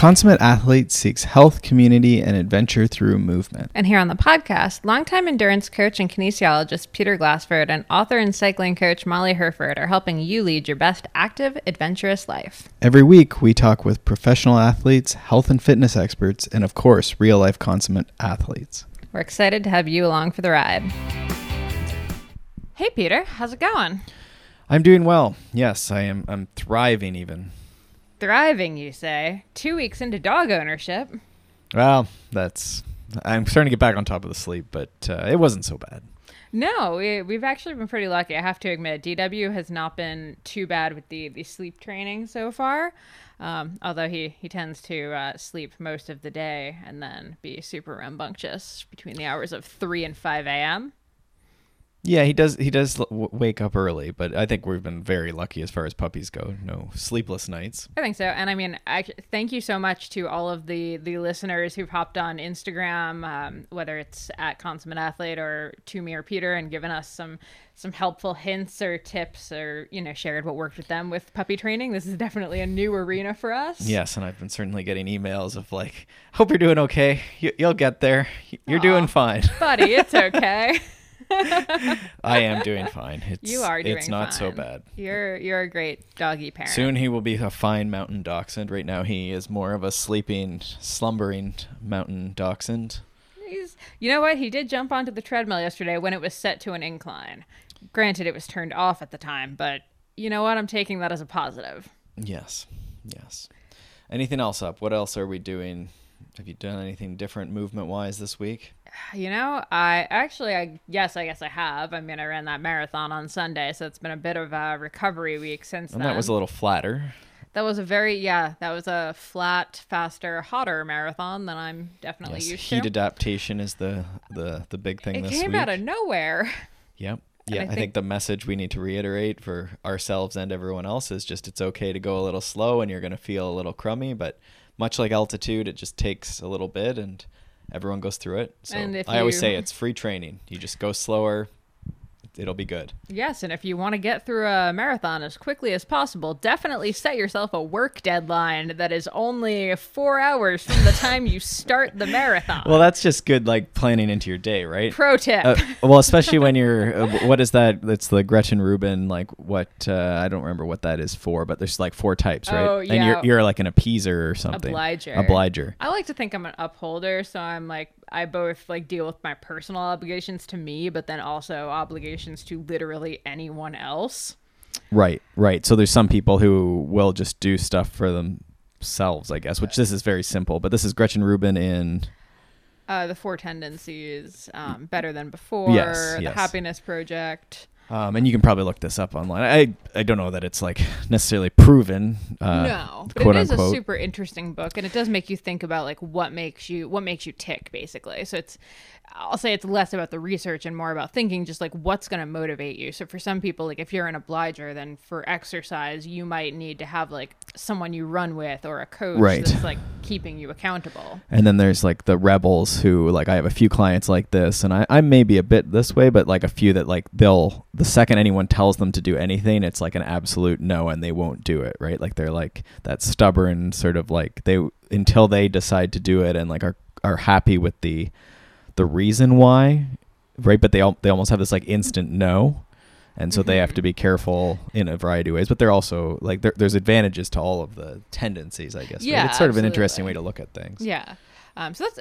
consummate athlete seeks health, community, and adventure through movement. And here on the podcast, longtime endurance coach and kinesiologist Peter Glassford and author and cycling coach Molly Hurford are helping you lead your best active, adventurous life. Every week, we talk with professional athletes, health and fitness experts, and of course, real life consummate athletes. We're excited to have you along for the ride. Hey, Peter, how's it going? I'm doing well. Yes, I am. I'm thriving even. Thriving, you say? Two weeks into dog ownership. Well, that's. I'm starting to get back on top of the sleep, but uh, it wasn't so bad. No, we, we've actually been pretty lucky. I have to admit, DW has not been too bad with the, the sleep training so far. Um, although he, he tends to uh, sleep most of the day and then be super rambunctious between the hours of 3 and 5 a.m. Yeah, he does. He does w- wake up early, but I think we've been very lucky as far as puppies go. No sleepless nights. I think so, and I mean, I thank you so much to all of the the listeners who've hopped on Instagram, um, whether it's at Consummate Athlete or to me or Peter, and given us some some helpful hints or tips, or you know, shared what worked with them with puppy training. This is definitely a new arena for us. Yes, and I've been certainly getting emails of like, "Hope you're doing okay. You, will get there. You're Aww, doing fine, buddy. It's okay." I am doing fine. It's, you are doing It's not fine. so bad. You're you're a great doggy parent. Soon he will be a fine mountain dachshund. Right now he is more of a sleeping, slumbering mountain dachshund. He's, you know what? He did jump onto the treadmill yesterday when it was set to an incline. Granted, it was turned off at the time, but you know what? I'm taking that as a positive. Yes, yes. Anything else up? What else are we doing? Have you done anything different movement wise this week? You know, I actually, I yes, I guess I have. I mean, I ran that marathon on Sunday, so it's been a bit of a recovery week since and then. that was a little flatter. That was a very yeah. That was a flat, faster, hotter marathon than I'm definitely yes, used heat to. Heat adaptation is the the the big thing it this came week. out of nowhere. Yep. Yeah, I I think, think- the message we need to reiterate for ourselves and everyone else is just it's okay to go a little slow and you're going to feel a little crummy, but much like altitude, it just takes a little bit and everyone goes through it. So I always say it's free training. You just go slower, it'll be good. Yes, and if you want to get through a marathon as quickly as possible, definitely set yourself a work deadline that is only four hours from the time you start the marathon. Well, that's just good like planning into your day, right? Pro tip. Uh, well, especially when you're uh, what is that? That's the Gretchen Rubin like what uh, I don't remember what that is for, but there's like four types, right? Oh, And yeah. you're you're like an appeaser or something. Obliger. Obliger. I like to think I'm an upholder, so I'm like I both like deal with my personal obligations to me, but then also obligations to literally anyone else. Right, right. So there's some people who will just do stuff for themselves, I guess, which this is very simple. But this is Gretchen Rubin in Uh, the four tendencies, um, better than before, Yes, the yes. happiness project. Um, and you can probably look this up online. I I don't know that it's like necessarily proven. Uh, no, but it is unquote. a super interesting book, and it does make you think about like what makes you what makes you tick, basically. So it's, I'll say it's less about the research and more about thinking, just like what's going to motivate you. So for some people, like if you're an obliger, then for exercise, you might need to have like someone you run with or a coach Right. that's like keeping you accountable. And then there's like the rebels who like I have a few clients like this, and I I may be a bit this way, but like a few that like they'll the second anyone tells them to do anything, it's like an absolute no, and they won't do it, right? Like they're like that stubborn sort of like they until they decide to do it and like are are happy with the the reason why, right? But they al- they almost have this like instant no. And so they have to be mm-hmm. careful in a variety of ways, but they're also like there's advantages to all of the tendencies, I guess. right? Yeah, it's sort of an interesting way to look at things. Yeah. Um, so that's.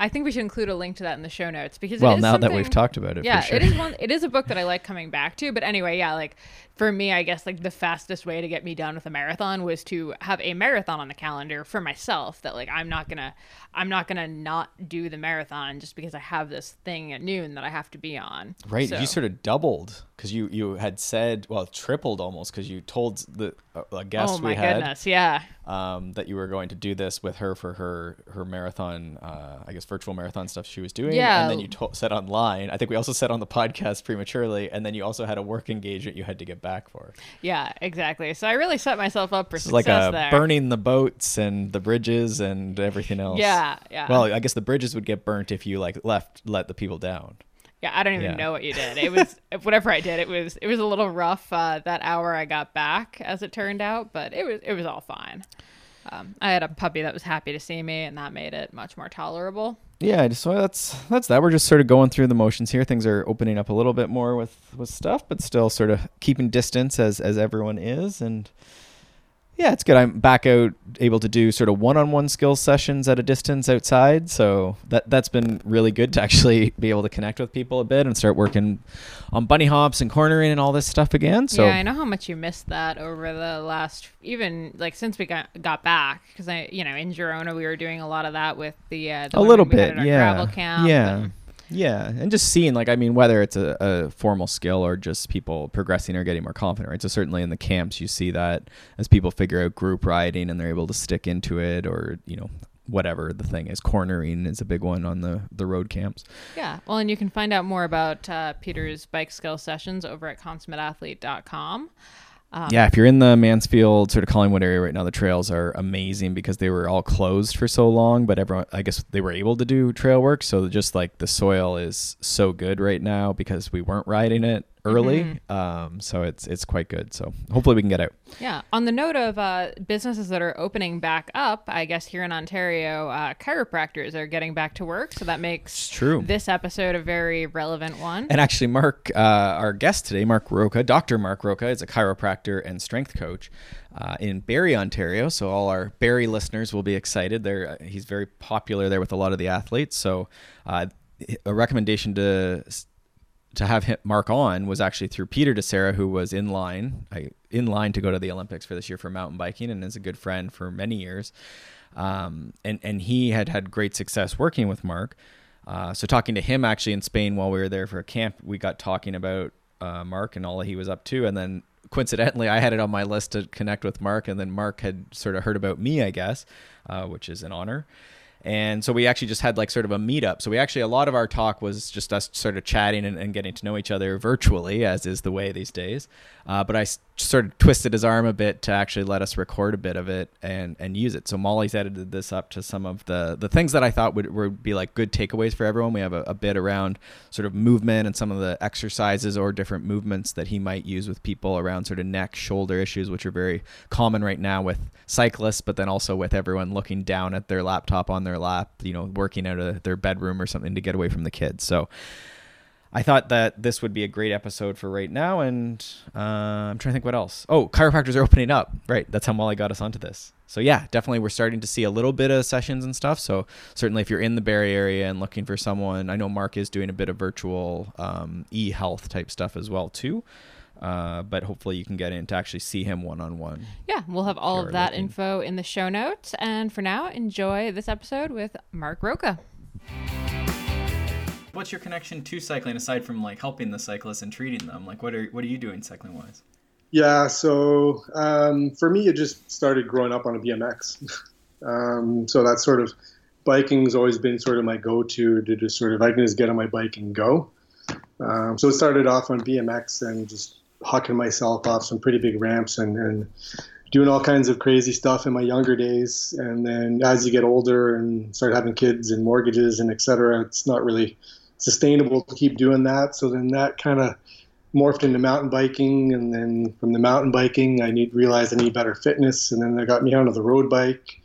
I think we should include a link to that in the show notes because well it is now that we've talked about it yeah, for sure it is one. It is a book that I like coming back to. But anyway, yeah, like for me, I guess like the fastest way to get me done with a marathon was to have a marathon on the calendar for myself. That like I'm not gonna, I'm not gonna not do the marathon just because I have this thing at noon that I have to be on. right So- you sort of doubled because you you had said well tripled almost because you told the uh, a guest Oh my we had goodness, yeah. um, that you were going to do this with her for her her marathon uh, i guess virtual marathon stuff she was doing Yeah. and then you to- said online i think we also said on the podcast prematurely and then you also had a work engagement you had to get back for Yeah, exactly. So I really set myself up for it's success like a there. burning the boats and the bridges and everything else Yeah, yeah. well i guess the bridges would get burnt if you like left let the people down Yeah, I don't even Yeah. know what you did. It was whatever I did. It was it was a little rough uh, that hour I got back, as it turned out, but it was it was all fine. Um, I had a puppy that was happy to see me, and that made it much more tolerable. Yeah, so that's that's that. We're just sort of going through the motions here. Things are opening up a little bit more with with stuff, but still sort of keeping distance as as everyone is, and yeah, it's good. I'm back out able to do sort of one-on-one skills sessions at a distance outside, so that that's been really good to actually be able to connect with people a bit and start working on bunny hops and cornering and all this stuff again. So yeah, I know how much you missed that over the last even like since we got got back because I you know in Girona we were doing a lot of that with the, uh, the a little bit, yeah, yeah, camp yeah. and- Yeah, and just seeing like I mean whether it's a, a formal skill or just people progressing or getting more confident, right? So certainly in the camps you see that as people figure out group riding and they're able to stick into it or, you know, whatever the thing is. Cornering is a big one on the the road camps. Yeah. Well, and you can find out more about uh, Peter's bike skill sessions over at consummateathlete.com. Um, yeah, if you're in the Mansfield sort of Collingwood area right now, the trails are amazing because they were all closed for so long, but everyone I guess they were able to do trail work, so just like the soil is so good right now because we weren't riding it early. Um, so it's it's quite good. So hopefully we can get out. Yeah. On the note of uh, businesses that are opening back up, I guess here in Ontario, uh, chiropractors are getting back to work. So that makes It's true. this episode a very relevant one. And actually, Mark, uh, our guest today, Mark Rocca, Dr. Mark Rocca, is a chiropractor and strength coach uh, in Barrie, Ontario. So all our Barrie listeners will be excited. There, uh, he's very popular there with a lot of the athletes. So uh, a recommendation to to have him, Mark on was actually through Peter Disera, who was in line I, in line to go to the Olympics for this year for mountain biking, and is a good friend for many years. Um, and and he had had great success working with Mark. Uh, so talking to him actually in Spain while we were there for a camp, we got talking about uh, Mark and all that he was up to, and then coincidentally, I had it on my list to connect with Mark, and then Mark had sort of heard about me, I guess, uh, which is an honor. And so we actually just had like sort of a meetup. So we actually, a lot of our talk was just us sort of chatting and, and getting to know each other virtually, as is the way these days. Uh, but I sort of twisted his arm a bit to actually let us record a bit of it and, and use it. So Molly's edited this up to some of the, the things that I thought would, would be like good takeaways for everyone. We have a, a bit around sort of movement and some of the exercises or different movements that he might use with people around sort of neck, shoulder issues, which are very common right now with cyclists, but then also with everyone looking down at their laptop on their lap, you know, working out of their bedroom or something to get away from the kids. So I thought that this would be a great episode for right now. And uh, I'm trying to think what else. Oh, chiropractors are opening up. Right. That's how Molly got us onto this. So yeah, definitely we're starting to see a little bit of sessions and stuff. So certainly if you're in the Barrie area and looking for someone, I know Mark is doing a bit of virtual um, e-health type stuff as well too. Uh, but hopefully you can get in to actually see him one on one. Yeah, we'll have all of that looking. info in the show notes. And for now, enjoy this episode with Mark Rocca. What's your connection to cycling aside from like helping the cyclists and treating them? Like what are what are you doing cycling wise? Yeah, so um, for me, it just started growing up on a BMX. um, so that's sort of biking's always been sort of my go-to to just sort of I can just get on my bike and go. Um, so it started off on BMX and just hucking myself off some pretty big ramps and, and doing all kinds of crazy stuff in my younger days. And then as you get older and start having kids and mortgages and et cetera, it's not really sustainable to keep doing that. So then that kind of morphed into mountain biking, and then from the mountain biking, I need realized I need better fitness, and then they got me onto the road bike.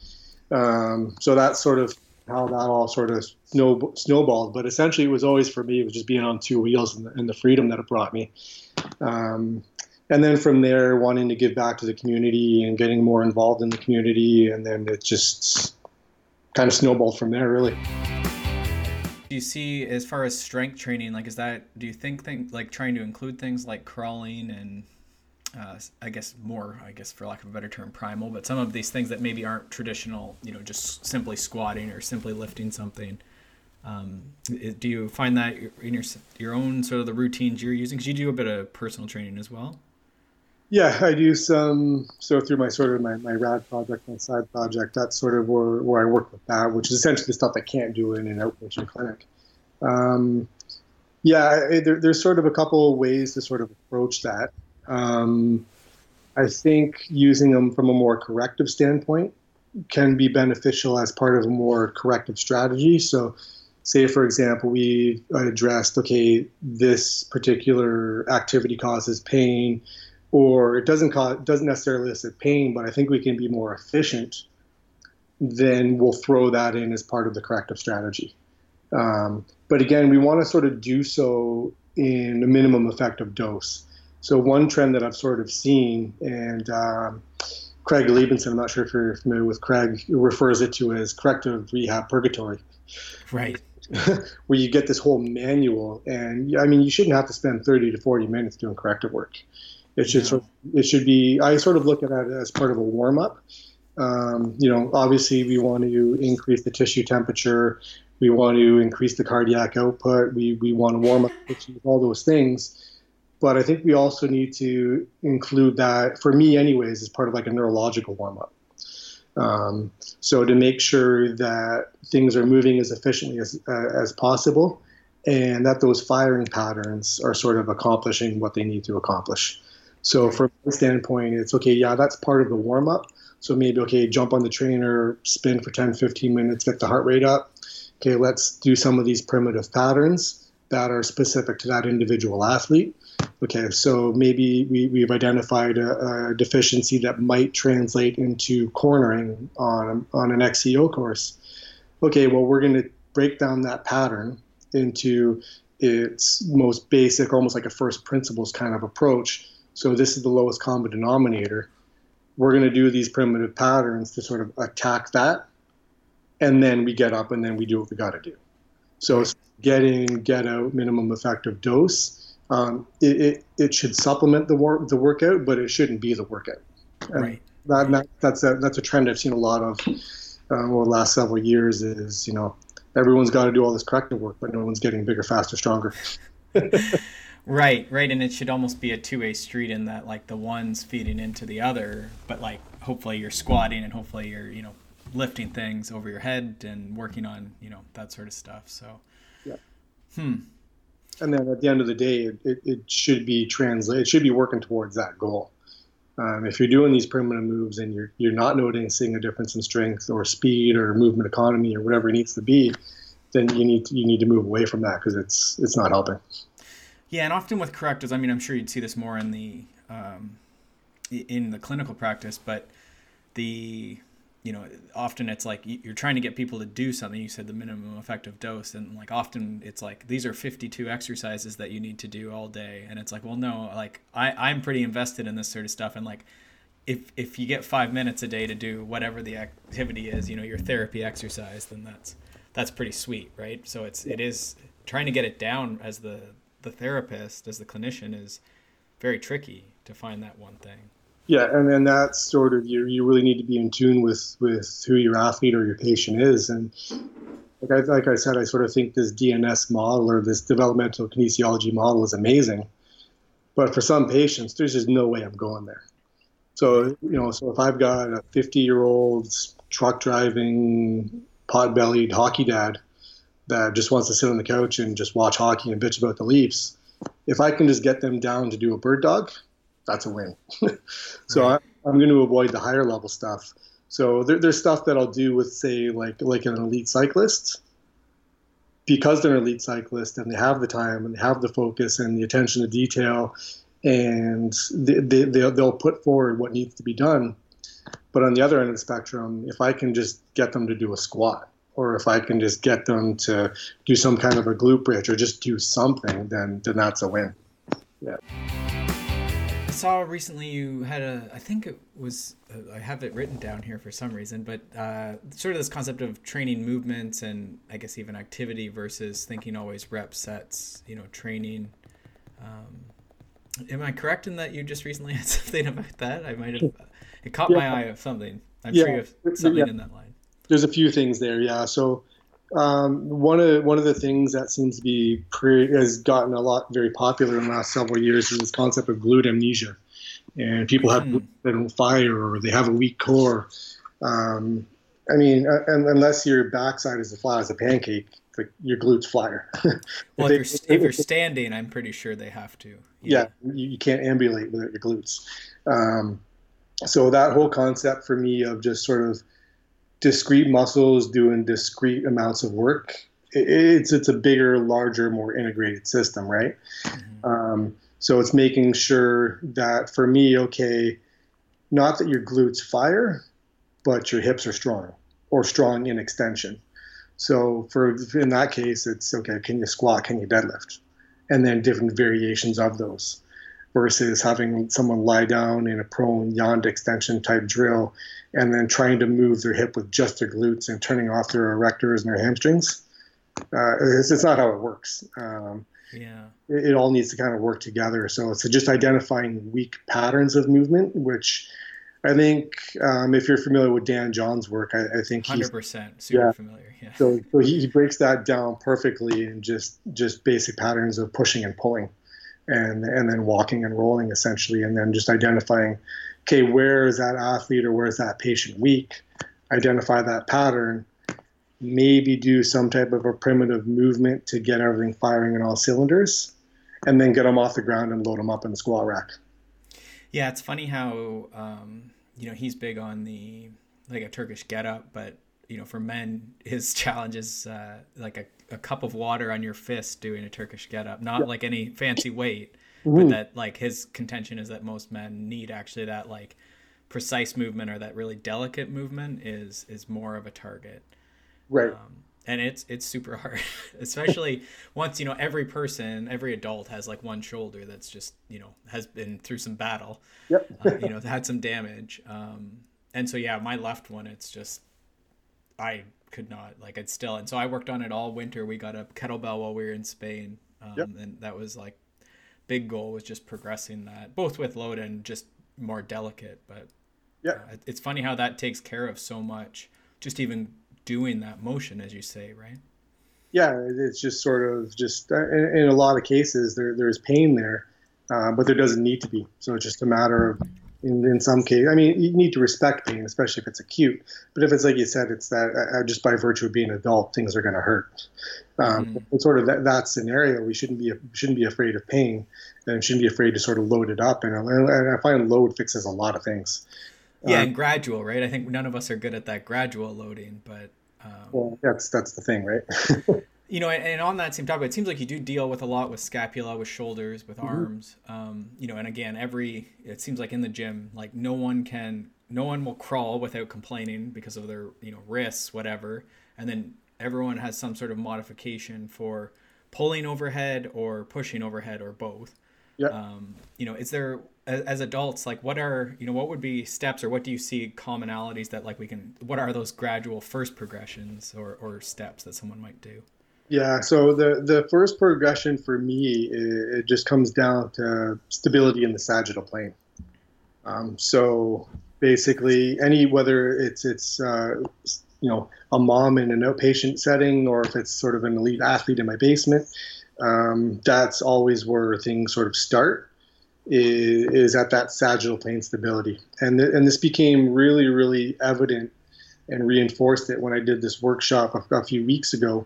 Um, so that's sort of how that all sort of snow, snowballed. But essentially, it was always for me it was just being on two wheels and the, and the freedom that it brought me. Um, and then from there, wanting to give back to the community and getting more involved in the community, and then it just kind of snowballed from there, really. Do you see as far as strength training, like is that do you think thing like trying to include things like crawling and uh, I guess more, I guess for lack of a better term, primal, but some of these things that maybe aren't traditional, you know, just simply squatting or simply lifting something. Um, do you find that in your your own sort of the routines you're using? Because you do a bit of personal training as well. Yeah, I do some. So through my sort of my, my rad project, my side project, that's sort of where, where I work with that, which is essentially the stuff I can't do in an outpatient clinic. Um, yeah, there, there's sort of a couple ways to sort of approach that. Um, I think using them from a more corrective standpoint can be beneficial as part of a more corrective strategy. So, say for example, we addressed okay, this particular activity causes pain or it doesn't cause doesn't necessarily elicit pain, but I think we can be more efficient then we'll throw that in as part of the corrective strategy. Um, but again, we want to sort of do so in a minimum effective dose. So one trend that I've sort of seen, and um, Craig Liebenson, I'm not sure if you're familiar with Craig, refers it to as corrective rehab purgatory. Right. where you get this whole manual, and I mean, you shouldn't have to spend 30 to 40 minutes doing corrective work. It should sort of, it should be. I sort of look at it as part of a warm up. Um, you know, obviously we want to increase the tissue temperature, we want to increase the cardiac output, we we want to warm up all those things. But I think we also need to include that, for me, anyways, as part of like a neurological warm up. Um, so to make sure that things are moving as efficiently as, uh, as possible and that those firing patterns are sort of accomplishing what they need to accomplish. So from my standpoint, it's okay, yeah, that's part of the warm up. So maybe, okay, jump on the trainer, spin for 10, 15 minutes, get the heart rate up. Okay, let's do some of these primitive patterns that are specific to that individual athlete. Okay, so maybe we, we've identified a, a deficiency that might translate into cornering on, on an XCO course. Okay, well, we're going to break down that pattern into its most basic, almost like a first principles kind of approach. So this is the lowest common denominator. We're going to do these primitive patterns to sort of attack that, and then we get up and then we do what we got to do. So getting get out minimum effective dose um, it, it, it, should supplement the work the workout, but it shouldn't be the workout. And right. That, that, that's a that's a trend I've seen a lot of uh, over the last several years. Is you know everyone's got to do all this corrective work, but no one's getting bigger, faster, stronger. right, right, and it should almost be a two-way street in that like the one's feeding into the other, but like hopefully you're squatting and hopefully you're you know lifting things over your head and working on you know that sort of stuff. So, yeah. Hmm and then at the end of the day, it, it, it should be translate. It should be working towards that goal. Um, if you're doing these primitive moves and you're you're not noticing a difference in strength or speed or movement economy or whatever it needs to be, then you need to, you need to move away from that because it's it's not helping. Yeah, and often with correctors, I mean, I'm sure you'd see this more in the um, in the clinical practice, but the you know, often it's like you're trying to get people to do something. You said the minimum effective dose, and like often it's like these are 52 exercises that you need to do all day, and it's like, well, no, like I I'm pretty invested in this sort of stuff, and like if if you get five minutes a day to do whatever the activity is, you know, your therapy exercise, then that's that's pretty sweet, right? So it's it is trying to get it down as the the therapist, as the clinician, is very tricky to find that one thing. Yeah, and then that's sort of you. You really need to be in tune with with who your athlete or your patient is, and like I, like I said, I sort of think this DNS model or this developmental kinesiology model is amazing, but for some patients, there's just no way I'm going there. So you know, so if I've got a 50 year old truck driving, pot bellied hockey dad that just wants to sit on the couch and just watch hockey and bitch about the Leafs, if I can just get them down to do a bird dog, that's a win. so right. I, am going to avoid the higher level stuff. So there, there's stuff that I'll do with say like like an elite cyclist because they're an elite cyclist and they have the time and they have the focus and the attention to detail and they, they, they'll, they'll put forward what needs to be done. But on the other end of the spectrum, if I can just get them to do a squat or if I can just get them to do some kind of a glute bridge or just do something, then then that's a win. Yeah I saw recently you had a, I think it was, uh, I have it written down here for some reason, but uh, sort of this concept of training movements and I guess even activity versus thinking always rep sets, you know, training. Um, am I correct in that you just recently had something about that? I might have, it caught yeah. my eye of something. I'm yeah. sure you have something yeah. in that line. There's a few things there, yeah. So um, one of one of the things that seems to be pre, has gotten a lot very popular in the last several years is this concept of glute amnesia, and people have mm. been fire or they have a weak core. Um, I mean, uh, and unless your backside is as flat as a pancake, like your glutes flyer. well, if, you're, if you're standing, I'm pretty sure they have to. Yeah, yeah you, you, can't ambulate without your glutes. Um, so that whole concept for me of just sort of discrete muscles doing discrete amounts of work. It's it's a bigger, larger, more integrated system, right? Mm-hmm. Um, so it's making sure that for me, okay, not that your glutes fire, but your hips are strong. or strong in extension. So for in that case, it's okay. Can you squat? Can you deadlift? And then different variations of those, versus having someone lie down in a prone yawned extension type drill, and then trying to move their hip with just their glutes and turning off their erectors and their hamstrings. Uh, it's, it's, not how it works. Um, yeah, it, it, all needs to kind of work together. So it's just identifying weak patterns of movement, which I think um, if you're familiar with Dan John's work, I, I think hundred percent super yeah. familiar. Yeah. So, so he, he, breaks that down perfectly in just just basic patterns of pushing and pulling, and and then walking and rolling essentially, and then just identifying, okay, where is that athlete or where is that patient weak? Identify that pattern, maybe do some type of a primitive movement to get everything firing in all cylinders, and then get them off the ground and load them up in the squat rack. Yeah, it's funny how um, you know he's big on the like a Turkish get up, but you know for men his challenge is uh, like a, a cup of water on your fist doing a Turkish get up, not yeah. like any fancy weight, mm-hmm. but that like his contention is that most men need actually that like precise movement or that really delicate movement is is more of a target. Right. Um, and it's it's super hard especially once you know every person every adult has like one shoulder that's just you know has been through some battle yep uh, you know had some damage um and so yeah my left one it's just i could not like it's still and so i worked on it all winter we got a kettlebell while we were in spain um, yep. and that was like big goal was just progressing that both with load and just more delicate but yeah uh, it's funny how that takes care of so much just even doing that motion, as you say, right? Yeah, it's just sort of just uh, in, in a lot of cases there there's pain there, uh, but there doesn't need to be. So it's just a matter of in, in some cases, I mean, you need to respect pain, especially if it's acute. But if it's like you said, it's that uh, uh just by virtue of being an adult, things are going to hurt. Um, mm-hmm. Sort of that, that scenario, we shouldn't be shouldn't be afraid of pain, and shouldn't be afraid to sort of load it up. And, and I find load fixes a lot of things. Yeah, um, and gradual, right? I think none of us are good at that gradual loading, but um, well, that's that's the thing, right? you know, and, and, on that same topic, it seems like you do deal with a lot with scapula, with shoulders, with mm-hmm. arms. Um, you know, and again, every it seems like in the gym, like no one can, no one will crawl without complaining because of their you know wrists, whatever, and then everyone has some sort of modification for pulling overhead or pushing overhead or both. Yeah. Um, you know, is there as, as, adults, like what are you know what would be steps or what do you see commonalities that like we can what are those gradual first progressions or or steps that someone might do? Yeah. So the the first progression for me it, it just comes down to stability in the sagittal plane. Um, so basically, any whether it's it's uh, you know a mom in an outpatient setting or if it's sort of an elite athlete in my basement um, that's always where things sort of start is, is at that sagittal plane stability. And, th- and this became really, really evident and reinforced it when I did this workshop a, a few weeks ago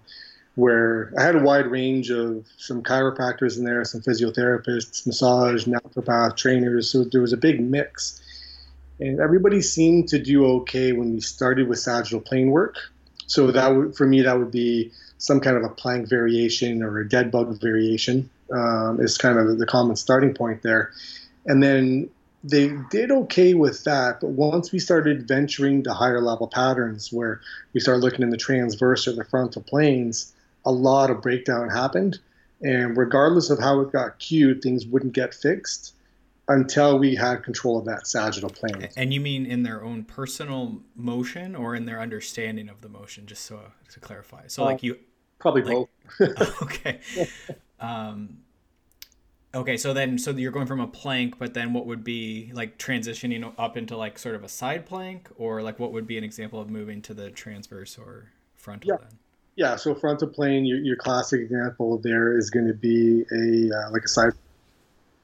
where I had a wide range of some chiropractors in there, some physiotherapists, massage, naturopath, trainers. So there was a big mix. And everybody seemed to do okay when we started with sagittal plane work. So that for me, that would be some kind of a plank variation or a dead bug variation um, is kind of the common starting point there. And then they did okay with that, but once we started venturing to higher level patterns where we started looking in the transverse or the frontal planes, a lot of breakdown happened. And regardless of how it got cued, things wouldn't get fixed until we had control of that sagittal plane. And you mean in their own personal motion or in their understanding of the motion, just so to clarify? So, uh, like you Probably like, both. okay. Um, okay, so then so you're going from a plank, but then what would be like transitioning up into like sort of a side plank, or like what would be an example of moving to the transverse or frontal? Yeah. Then? Yeah, so frontal plane, your, your classic example there is going to be a uh, like a side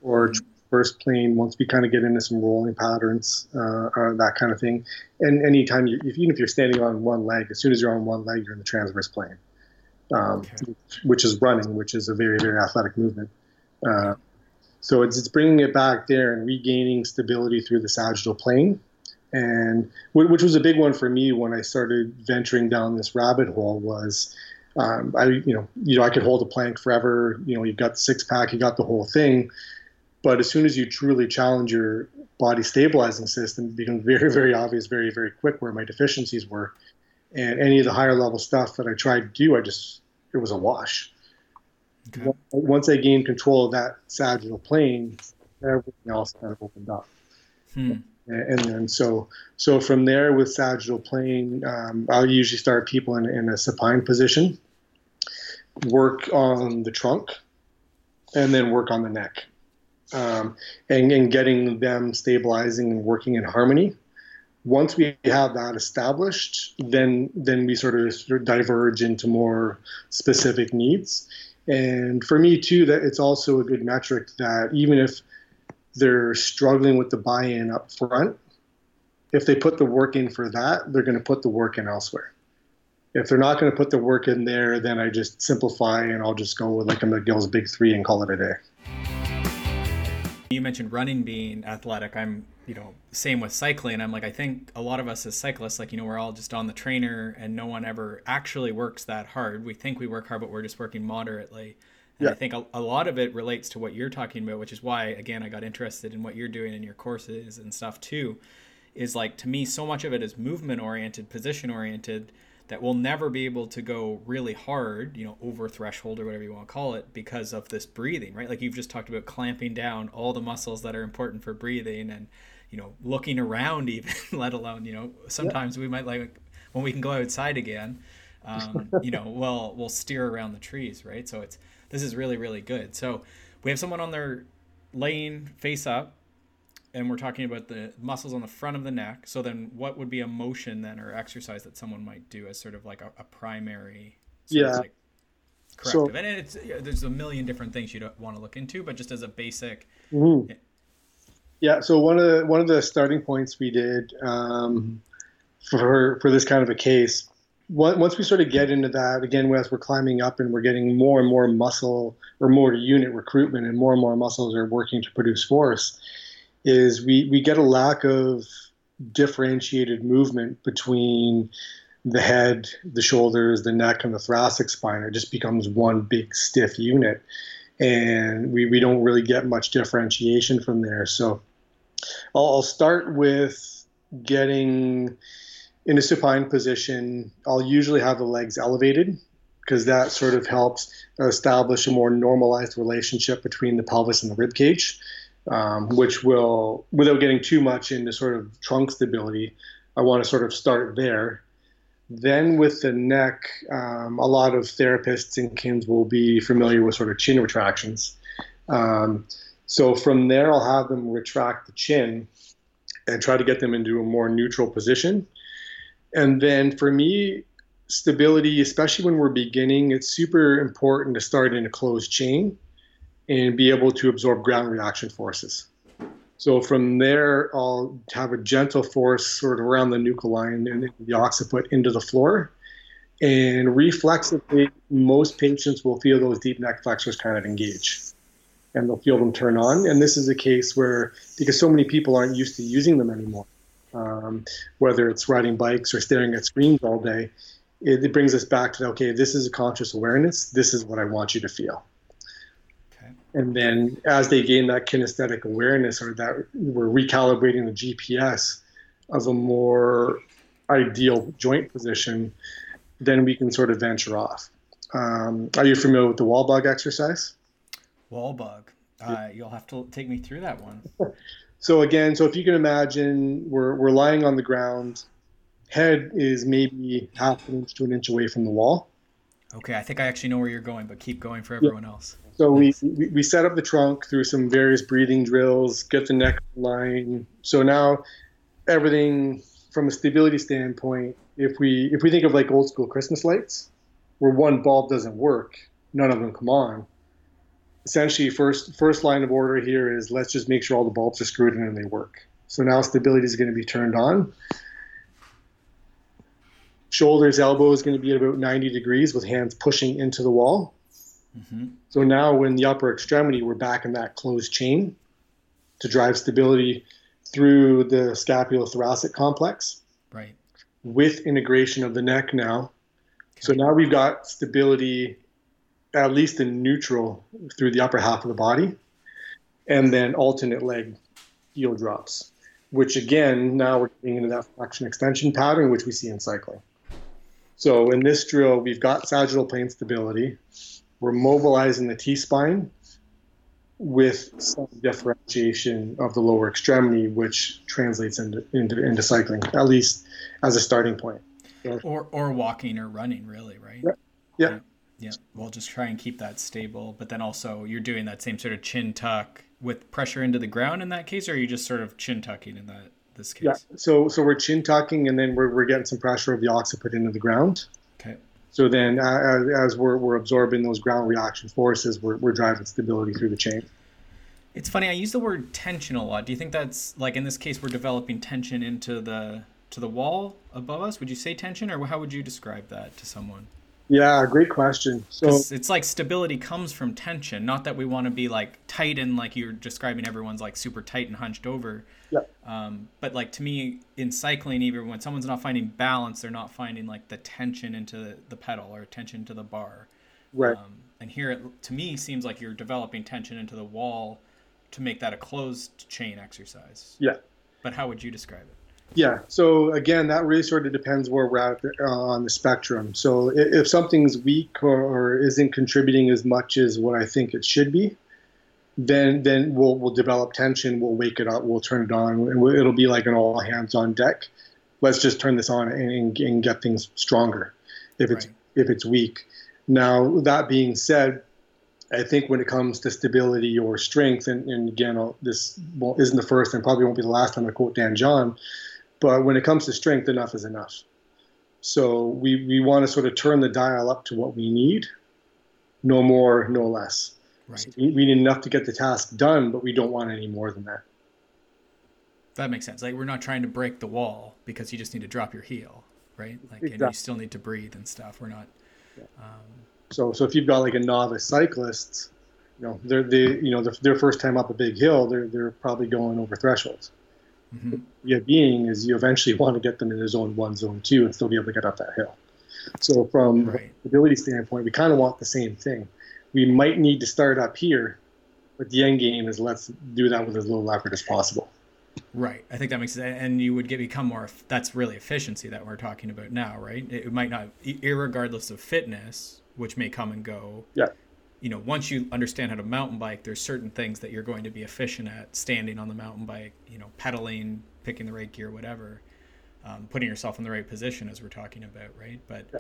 or mm-hmm. first plane once we kind of get into some rolling patterns, uh, uh, that kind of thing. And anytime you, if, even if you're standing on one leg, as soon as you're on one leg, you're in the transverse plane um, okay. which is running, which is a very, very athletic movement. Uh, so it's, it's bringing it back there and regaining stability through the sagittal plane. And which was a big one for me when I started venturing down this rabbit hole was, um, I you know you know I could hold a plank forever. You know you got the six pack, you got the whole thing, but as soon as you truly challenge your body stabilizing system, it becomes very very obvious very very quick where my deficiencies were And any of the higher level stuff that I tried to do, I just it was a wash. Okay. Once I gained control of that sagittal plane, everything else kind of opened up. Hmm. And then so so from there with sagittal plane, um, I'll usually start people in, in a supine position, work on the trunk, and then work on the neck, um, and, and getting them stabilizing and working in harmony. Once we have that established, then then we sort of, sort of diverge into more specific needs. And for me too, that it's also a good metric that even if they're struggling with the buy-in up front, if they put the work in for that, they're going to put the work in elsewhere. If they're not going to put the work in there, then I just simplify and I'll just go with like a McGill's Big Three and call it a day. You mentioned running being athletic. I'm, you know, same with cycling. I'm like, I think a lot of us as cyclists, like, you know, we're all just on the trainer and no one ever actually works that hard. We think we work hard, but we're just working moderately. And yeah. I think a, a, lot of it relates to what you're talking about, which is why, again, I got interested in what you're doing in your courses and stuff too. Is like, to me, so much of it is movement oriented, position oriented, that we'll never be able to go really hard, you know, over threshold or whatever you want to call it, because of this breathing, right? Like you've just talked about clamping down all the muscles that are important for breathing and, you know, looking around even, let alone, you know, sometimes yeah. we might like, when we can go outside again, um, you know, well, we'll steer around the trees, right? So it's, this is really really good. So we have someone on their laying face up, and we're talking about the muscles on the front of the neck. So then, what would be a motion then or exercise that someone might do as sort of like a, a primary? yeah. Like corrective, so, and it's there's a million different things you don't want to look into, but just as a basic. Mm-hmm. Yeah. So one of the one of the starting points we did um, for for this kind of a case once we sort of get into that again as we're climbing up and we're getting more and more muscle or more unit recruitment and more and more muscles are working to produce force is we, we get a lack of differentiated movement between the head the shoulders the neck and the thoracic spine. It just becomes one big stiff unit. And we, we don't really get much differentiation from there. So I'll, I'll start with getting in a supine position, I'll usually have the legs elevated because that sort of helps establish a more normalized relationship between the pelvis and the rib cage, um, which will, without getting too much into sort of trunk stability, I want to sort of start there. Then with the neck, um, a lot of therapists and kins will be familiar with sort of chin retractions. Um, so from there, I'll have them retract the chin and try to get them into a more neutral position. And then for me, stability, especially when we're beginning, it's super important to start in a closed chain and be able to absorb ground reaction forces. So from there, I'll have a gentle force sort of around the nuchal line and the occiput into the floor. And reflexively, most patients will feel those deep neck flexors kind of engage and they'll feel them turn on. And this is a case where, because so many people aren't used to using them anymore, um, whether it's riding bikes or staring at screens all day, it, it, brings us back to okay, this is a conscious awareness. This is what I want you to feel. Okay. And then as they gain that kinesthetic awareness, or that we're recalibrating the GPS of a more ideal joint position, then we can sort of venture off. Um, are you familiar with the wall bug exercise? Wall bug. Uh, you'll have to take me through that one. So again, so if you can imagine, we're we're lying on the ground. Head is maybe half an inch to an inch away from the wall. Okay, I think I actually know where you're going, but keep going for everyone yeah. else. So we, we, we set up the trunk through some various breathing drills, get the neck line. So now everything from a stability standpoint, if we if we think of like old school Christmas lights, where one bulb doesn't work, none of them come on essentially first first line of order here is let's just make sure all the bulbs are screwed in and they work. So now stability is going to be turned on. Shoulders, elbow is going to be at about 90 degrees with hands pushing into the wall. Mm-hmm. So now when the upper extremity, we're back in that closed chain to drive stability through the scapulothoracic complex. Right. With integration of the neck now. Okay. So now we've got stability at least in neutral through the upper half of the body, and then alternate leg heel drops, which again, now we're getting into that flexion extension pattern, which we see in cycling. So in this drill, we've got sagittal plane stability. We're mobilizing the T-spine with some differentiation of the lower extremity, which translates into, into, into cycling, at least as a starting point. Or, or walking or running, really, right? Yeah. yeah. Yeah. We'll just try and keep that stable. But then also, you're doing that same sort of chin tuck with pressure into the ground in that case, or are you just sort of chin tucking in that this case? Yeah. So so we're chin tucking, and then we're, we're getting some pressure of the occiput into the ground. Okay. So then, uh, as we're, we're absorbing those ground reaction forces, we're, we're driving stability through the chain. It's funny. I use the word tension a lot. Do you think that's like in this case we're developing tension into the to the wall above us? Would you say tension, or how would you describe that to someone? Yeah, great question. So it's like stability comes from tension, not that we want to be like tight and like you're describing everyone's like super tight and hunched over. Yeah. Um, but like to me, in cycling, even when someone's not finding balance, they're not finding like the tension into the pedal or tension to the bar. Right. Um, and here, it, to me, seems like you're developing tension into the wall to make that a closed chain exercise. Yeah. But how would you describe it? Yeah. So again, that really sort of depends where we're at uh, on the spectrum. So if something's weak or, or, isn't contributing as much as what I think it should be, then then we'll we'll develop tension. We'll wake it up. We'll turn it on. And it'll be like an all hands on deck. Let's just turn this on and, and get things stronger. If it's right. if it's weak. Now that being said, I think when it comes to stability or strength, and, and again, I'll, this well, isn't the first and probably won't be the last time I quote Dan John but when it comes to strength, enough is enough. So we, we want to sort of turn the dial up to what we need, no more, no less. Right. So we, we need enough to get the task done, but we don't want any more than that. That makes sense. Like we're not trying to break the wall because you just need to drop your heel, right? Like exactly. and you still need to breathe and stuff. We're not. Yeah. Um, so so if you've got like a novice cyclist, you know they're they you know their, their first time up a big hill, they're they're probably going over thresholds. Mm-hmm. Yeah, being is you eventually want to get them into zone one, zone two, and still be able to get up that hill. So from right. ability standpoint, we kind of want the same thing. We might need to start up here, but the end game is let's do that with as little effort as possible. Right. I think that makes sense. And you would get become more. That's really efficiency that we're talking about now, right? It might not, regardless of fitness, which may come and go. Yeah you know, once you understand how to mountain bike, there's certain things that you're going to be efficient at standing on the mountain bike, you know, pedaling, picking the right gear, whatever, um, putting yourself in the right position as we're talking about, right? But yeah.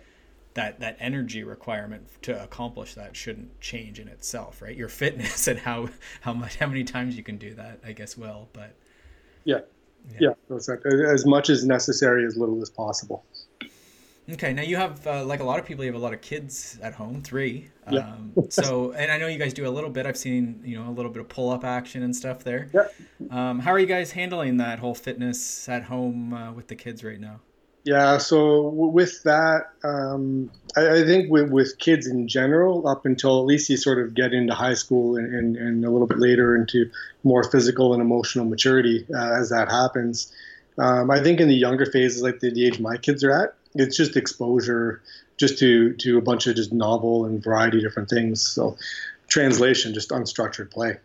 that that energy requirement to accomplish that shouldn't change in itself, right? Your fitness and how how much how many times you can do that, I guess, will, but yeah, yeah, yeah as much as necessary, as little as possible. Okay, now you have uh, like a lot of people. You have a lot of kids at home, three. Yeah. Um, so, and I know you guys do a little bit. I've seen you know a little bit of pull up action and stuff there. Yeah. Um, how are you guys handling that whole fitness at home uh, with the kids right now? Yeah. So with that, um, I, I, think with, with kids in general, up until at least you sort of get into high school and, and, and a little bit later into more physical and emotional maturity uh, as that happens. Um, I think in the younger phases, like the, the age my kids are at, it's just exposure just to to a bunch of just novel and variety of different things. So translation, just unstructured play.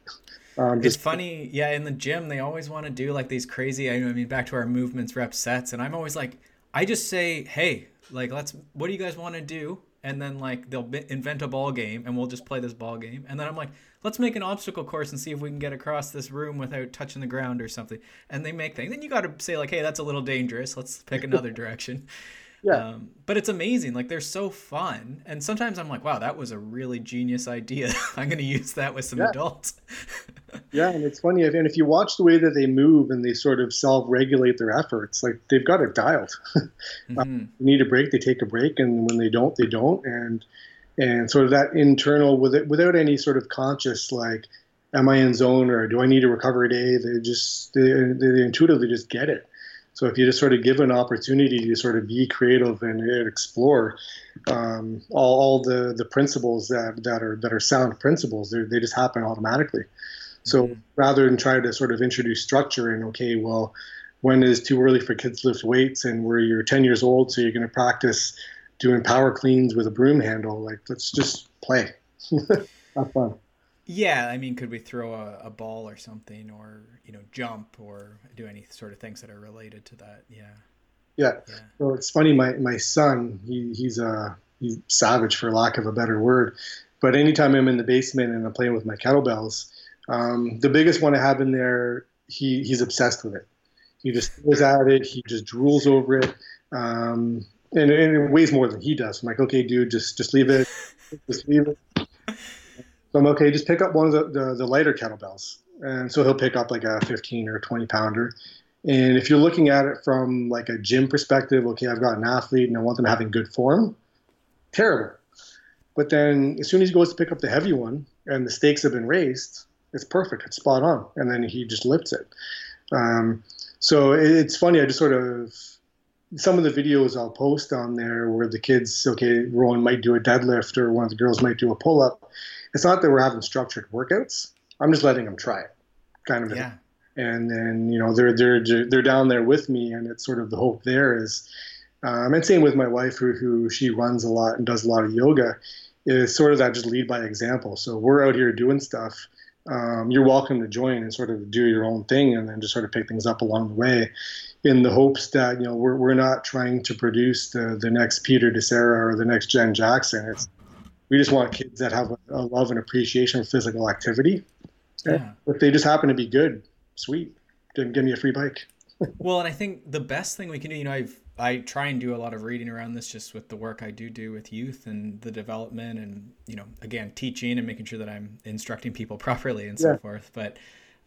Um, it's funny, yeah. In the gym, they always want to do like these crazy. I mean, back to our movements, rep sets, and I'm always like, I just say, hey, like, let's. What do you guys want to do? And then like they'll invent a ball game, and we'll just play this ball game. And then I'm like, let's make an obstacle course and see if we can get across this room without touching the ground or something. And they make things. Then you got to say like, hey, that's a little dangerous. Let's pick another direction. Yeah. Um, but it's amazing. Like they're so fun. And sometimes I'm like, wow, that was a really genius idea. I'm going to use that with some yeah. adults. yeah. And it's funny. And if you watch the way that they move and they sort of self regulate their efforts, like they've got it dialed. mm-hmm. um, need a break, they take a break. And when they don't, they don't. And, and sort of that internal with it, without any sort of conscious, like, am I in zone or do I need a recovery day? They just, they, they intuitively just get it. So if you just sort of give an opportunity to sort of be creative and, explore um, all, all, the, the principles that, that are that are sound principles, they just happen automatically. So mm-hmm. rather than try to sort of introduce structure and okay, well, when is too early for kids to lift weights and where you're 10 years old, so you're going to practice doing power cleans with a broom handle. Like let's just play, have fun. Yeah, I mean, could we throw a, a ball or something, or you know, jump, or do any sort of things that are related to that? Yeah. Yeah. yeah. So it's funny. My my son, he he's a he's savage for lack of a better word. But anytime I'm in the basement and I'm playing with my kettlebells, um, the biggest one I have in there, he he's obsessed with it. He just stares at it. He just drools over it. Um, and, and, it weighs more than he does. I'm like, okay, dude, just just leave it, just leave it. So I'm okay. Just pick up one of the, the, the lighter kettlebells, and so he'll pick up like a 15 or 20 pounder. And if you're looking at it from like a gym perspective, okay, I've got an athlete and I want them having good form, terrible. But then as soon as he goes to pick up the heavy one and the stakes have been raised, it's perfect. It's spot on. And then he just lifts it. Um, so it's funny. I just sort of some of the videos I'll post on there where the kids, okay, Rowan might do a deadlift or one of the girls might do a pull up. It's not that we're having structured workouts. I'm just letting them try it, kind of. Yeah. And then you know they're they're they're down there with me, and it's sort of the hope there is, um, and same with my wife who who she runs a lot and does a lot of yoga, is sort of that just lead by example. So we're out here doing stuff. Um, you're welcome to join and sort of do your own thing, and then just sort of pick things up along the way in the hopes that you know we're, we're not trying to produce the, the next Peter Disera or the next Jen Jackson. It's we just want kids that have a, a love and appreciation for physical activity. Yeah. If they just happen to be good, sweet. Then give me a free bike. well, and I think the best thing we can do, you know, I've I try and do a lot of reading around this just with the work I do do with youth and the development and you know again teaching and making sure that I'm instructing people properly and so yeah. forth. But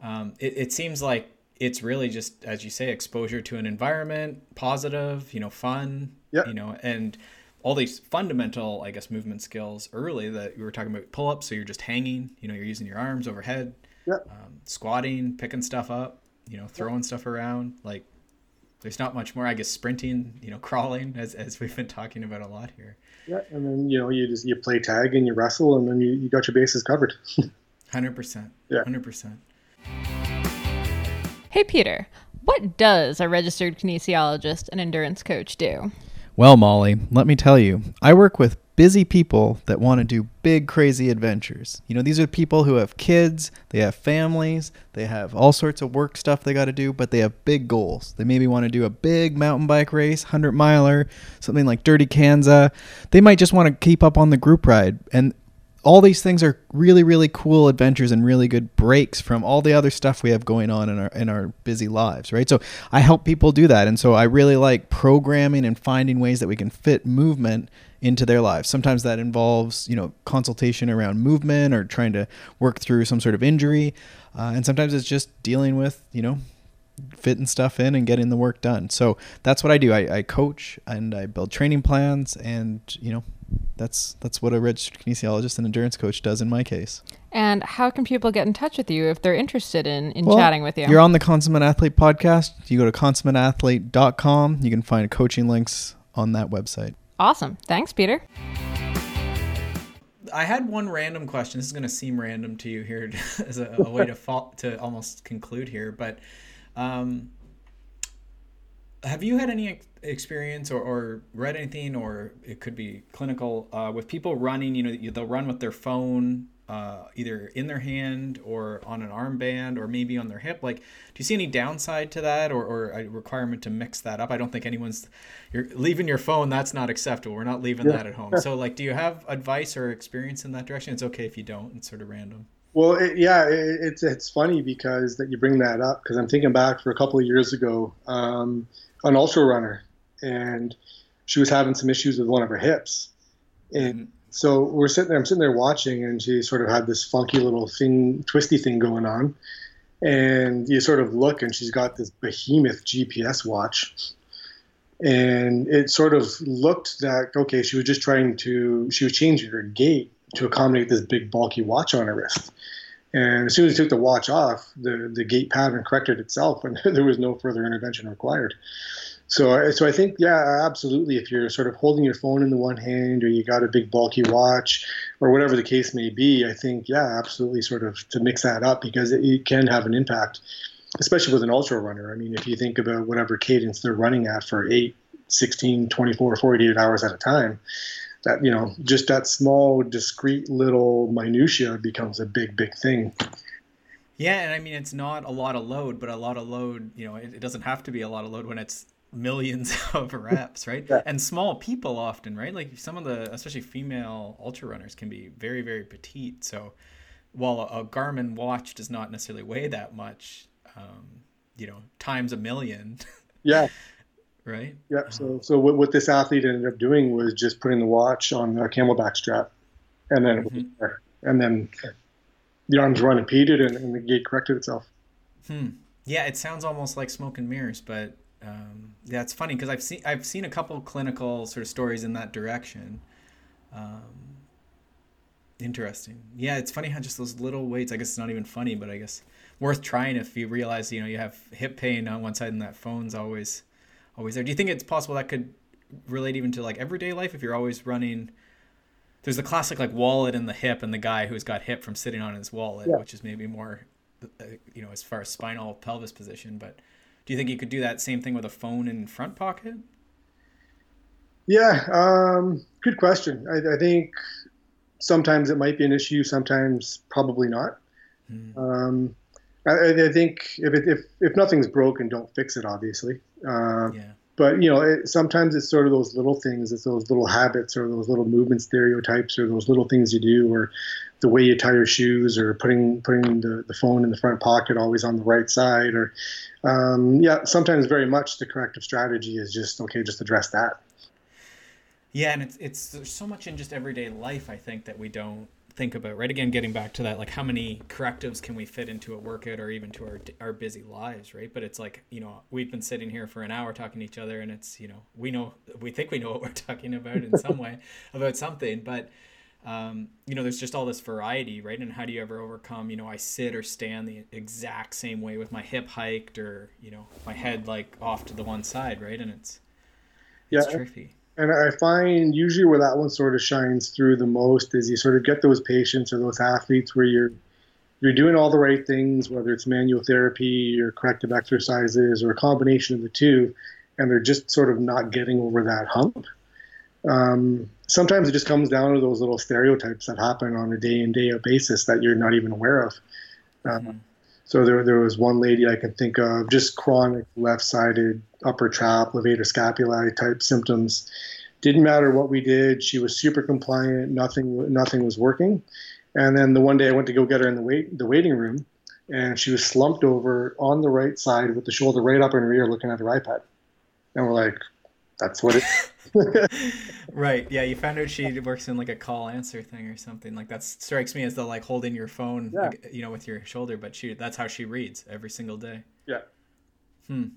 um, it, it seems like it's really just as you say exposure to an environment positive you know fun yep. you know and all these fundamental i guess movement skills early that we were talking about pull-ups so you're just hanging you know you're using your arms overhead yep. um, squatting picking stuff up you know throwing yep. stuff around like there's not much more i guess sprinting you know crawling as, as we've been talking about a lot here yeah and then you know you just you play tag and you wrestle and then you, you got your bases covered 100% yeah 100% Hey, Peter, what does a registered kinesiologist and endurance coach do? Well, Molly, let me tell you, I work with busy people that want to do big, crazy adventures. You know, these are people who have kids, they have families, they have all sorts of work stuff they got to do, but they have big goals. They maybe want to do a big mountain bike race, 100 miler, something like Dirty Kanza. They might just want to keep up on the group ride. And all these things are really really cool adventures and really good breaks from all the other stuff we have going on in our in our busy lives right? So i help people do that. And so i really like programming and finding ways that we can fit movement into their lives. Sometimes that involves you know consultation around movement or trying to work through some sort of injury. Uh, and sometimes it's just dealing with you know fitting stuff in and getting the work done. So that's what i do. I, I coach and i build training plans and you know that's that's what a registered kinesiologist and endurance coach does in my case. And how can people get in touch with you if they're interested in, in well, chatting with you? You're on the Consummate Athlete podcast. You go to consummateathlete.com. You can find coaching links on that website. Awesome. Thanks, Peter. I had one random question. This is going to seem random to you here as a, a way to fall, to almost conclude here, but um, have you had any experience or, or read anything, or it could be clinical, uh, with people running? You know, they'll run with their phone uh, either in their hand or on an armband or maybe on their hip. Like, do you see any downside to that or, or a requirement to mix that up? I don't think anyone's you're leaving your phone. That's not acceptable. We're not leaving yeah. that at home. So, like, do you have advice or experience in that direction? It's okay if you don't. It's sort of random. Well, it, yeah, it, it's it's funny because that you bring that up because I'm thinking back for a couple of years ago. Um, an ultra runner, and she was having some issues with one of her hips. And mm-hmm. so we're sitting there, I'm sitting there watching, and she sort of had this funky little thing, twisty thing going on. And you sort of look, and she's got this behemoth GPS watch. And it sort of looked that, okay, she was just trying to, she was changing her gait to accommodate this big, bulky watch on her wrist. And as soon as he took the watch off, the, the gait pattern corrected itself, and there was no further intervention required. So, so I think, yeah, absolutely. If you're sort of holding your phone in the one hand, or you got a big bulky watch, or whatever the case may be, I think, yeah, absolutely, sort of to mix that up because it, it can have an impact, especially with an ultra runner. I mean, if you think about whatever cadence they're running at for 8, 16, 24, 48 hours at a time, that you know just that small discrete little minutia becomes a big big thing yeah and i mean it's not a lot of load but a lot of load you know it, it, doesn't have to be a lot of load when it's millions of reps, right? Yeah. And small people often, right? Like some of the, especially female ultra runners, can be very, very petite. So while a, a Garmin watch does not necessarily weigh that much, um, you know, times a million, Yeah, right? yeah. So, so what, what this athlete ended up doing was just putting the watch on a CamelBak strap, and then Mhm. there. and then the arms run impeded, and, and the gait corrected itself. Hmm. Yeah, it sounds almost like smoke and mirrors, but um, yeah, it's funny because I've seen I've seen a couple clinical sort of stories in that direction. Um, interesting. Yeah, it's funny how just those little weights. I guess it's not even funny, but I guess worth trying if you realize you know you have hip pain on one side and that phone's always always there. Do you think it's possible that could relate even to like everyday life if you're always running? There's the classic like wallet in the hip and the guy who's got hip from sitting on his wallet, Yeah. which is maybe more, uh, you know, as far as spinal pelvis position. But do you think you could do that same thing with a phone in front pocket? Yeah, um, good question. I, I think sometimes it might be an issue, sometimes probably not. Hmm. Um, I, I think if, it, if if nothing's broken, don't fix it. Obviously, uh, Yeah. but you know, it, sometimes it's sort of those little things, it's those little habits or those little movement stereotypes or those little things you do, or the way you tie your shoes, or putting putting the, the phone in the front pocket always on the right side, or um, yeah, sometimes very much the corrective strategy is just okay, just address that. Yeah, and it's it's there's so much in just everyday life I think that we don't think about. Right again, getting back to that, like how many correctives can we fit into a workout or even to our our busy lives, right? But it's like you know we've been sitting here for an hour talking to each other, and it's you know we know we think we know what we're talking about in some way about something, but um, you know there's just all this variety, right? And how do you ever overcome? You know, I sit or stand the exact same way with my hip hiked or you know my head like off to the one side, right? And it's it's Yeah. tricky. And I find usually where that one sort of shines through the most is you sort of get those patients or those athletes where you're you're doing all the right things, whether it's manual therapy or corrective exercises or a combination of the two, and they're just sort of not getting over that hump. Um, sometimes it just comes down to those little stereotypes that happen on a day in day out basis that you're not even aware of. Um, Mhm. So there, there was one lady I can think of, just chronic left-sided upper trap, levator scapulae type symptoms. Didn't matter what we did; she was super compliant. Nothing, nothing was working. And then the one day I went to go get her in the wait, the waiting room, and she was slumped over on the right side with the shoulder right up in her ear, looking at her iPad. And we're like, "That's what it." Right. Yeah, you found out she works in like a call answer thing or something. Like that strikes me as the like holding your phone, Yeah. like, you know, with your shoulder. But she that's how she reads every single day. yeah. Hmm.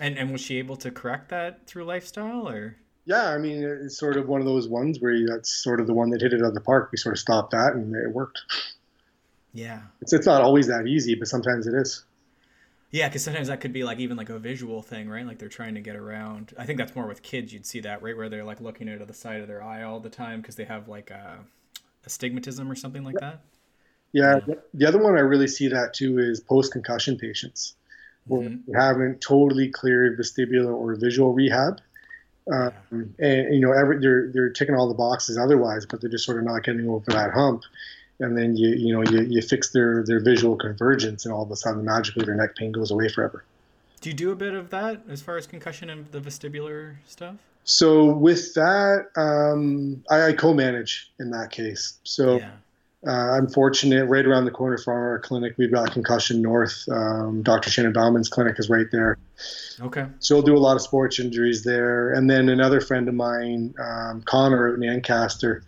And and was she able to correct that through lifestyle or? Yeah, I mean, it's sort of one of those ones where you, that's sort of the one that hit it out of the park. We sort of stopped that, and it worked. Yeah. It's it's not always that easy, but sometimes it is. Yeah, because sometimes that could be like even like a visual thing, right? Like they're trying to get around. I think that's more with kids. You'd see that, right, where they're like looking out of the side of their eye all the time because they have like a astigmatism or something like that. Yeah, the- the other one I really see that too is post concussion patients where Mhm. they haven't totally cleared vestibular or visual rehab. Um, and you know, every, they're they're ticking all the boxes otherwise, but they're just sort of not getting over that hump. And then you you know you, you fix their their visual convergence, and all of a sudden magically their neck pain goes away forever. Do you do a bit of that as far as concussion and the vestibular stuff? So with that, um, I, I co-manage in that case. So Yeah. uh, I'm fortunate. Right around the corner from our clinic, we've got Concussion North. Um, Dr. Shannon Bauman's clinic is right there. Okay. So I'll do a lot of sports injuries there. And then another friend of mine, um, Connor out in Ancaster,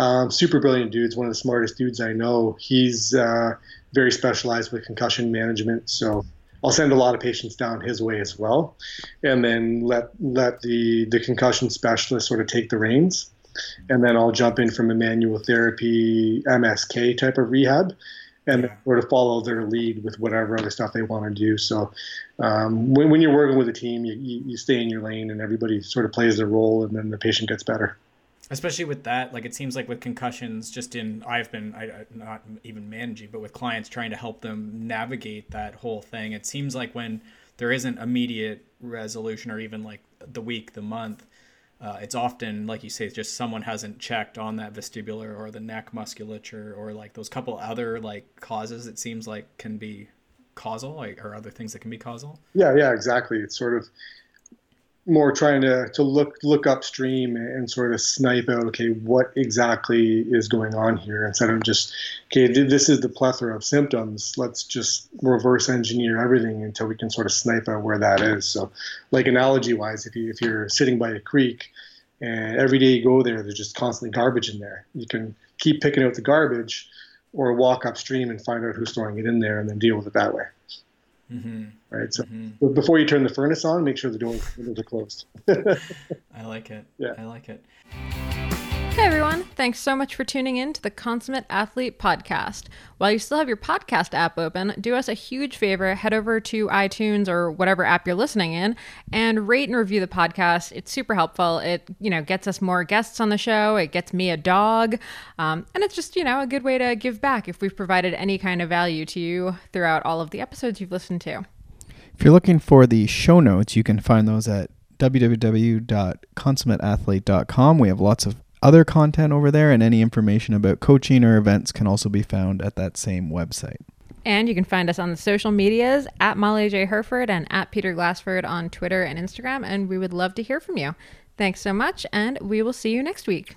um, super brilliant dude's one of the smartest dudes I know. He's uh, very specialized with concussion management. So I'll send a lot of patients down his way as well, and then let let the the concussion specialist sort of take the reins, and then I'll jump in from a manual therapy MSK type of rehab, and sort of follow their lead with whatever other stuff they want to do. So um, when, when you're working with a team, you, you, you stay in your lane and everybody sort of plays their role and then the patient gets better. Especially with that like it seems like with concussions just in i've been I, not even managing but with clients trying to help them navigate that whole thing it seems like when there isn't immediate resolution or even like the week the month uh, it's often like you say just someone hasn't checked on that vestibular or the neck musculature or like those couple other like causes it seems like can be causal like or other things that can be causal Yeah, yeah, exactly. It's sort of more trying to, to look look upstream and sort of snipe out okay what exactly is going on here instead of just okay this is the plethora of symptoms. Let's just reverse engineer everything until we can sort of snipe out where that is. So like analogy wise if you if you're sitting by a creek and every day you go there there's just constantly garbage in there. You can keep picking out the garbage or walk upstream and find out who's throwing it in there and then deal with it that way Mm-hmm. Right. So mm-hmm. before you turn the furnace on, make sure the doors are closed. I like it. Yeah. I like it. Hey everyone, thanks so much for tuning in to the Consummate Athlete podcast. While you still have your podcast app open, do us a huge favor, head over to iTunes or whatever app you're listening in and rate and review the podcast. It's super helpful. It, you know, gets us more guests on the show. It gets me a dog. Um, and it's just, you know, a good way to give back if we've provided any kind of value to you throughout all of the episodes you've listened to. If you're looking for the show notes, you can find those at www.consummateathlete.com. We have lots of other content over there, and any information about coaching or events can also be found at that same website. And you can find us on the social medias at Molly J. Hurford and at Peter Glassford on Twitter and Instagram. And we would love to hear from you. Thanks so much, and we will see you next week.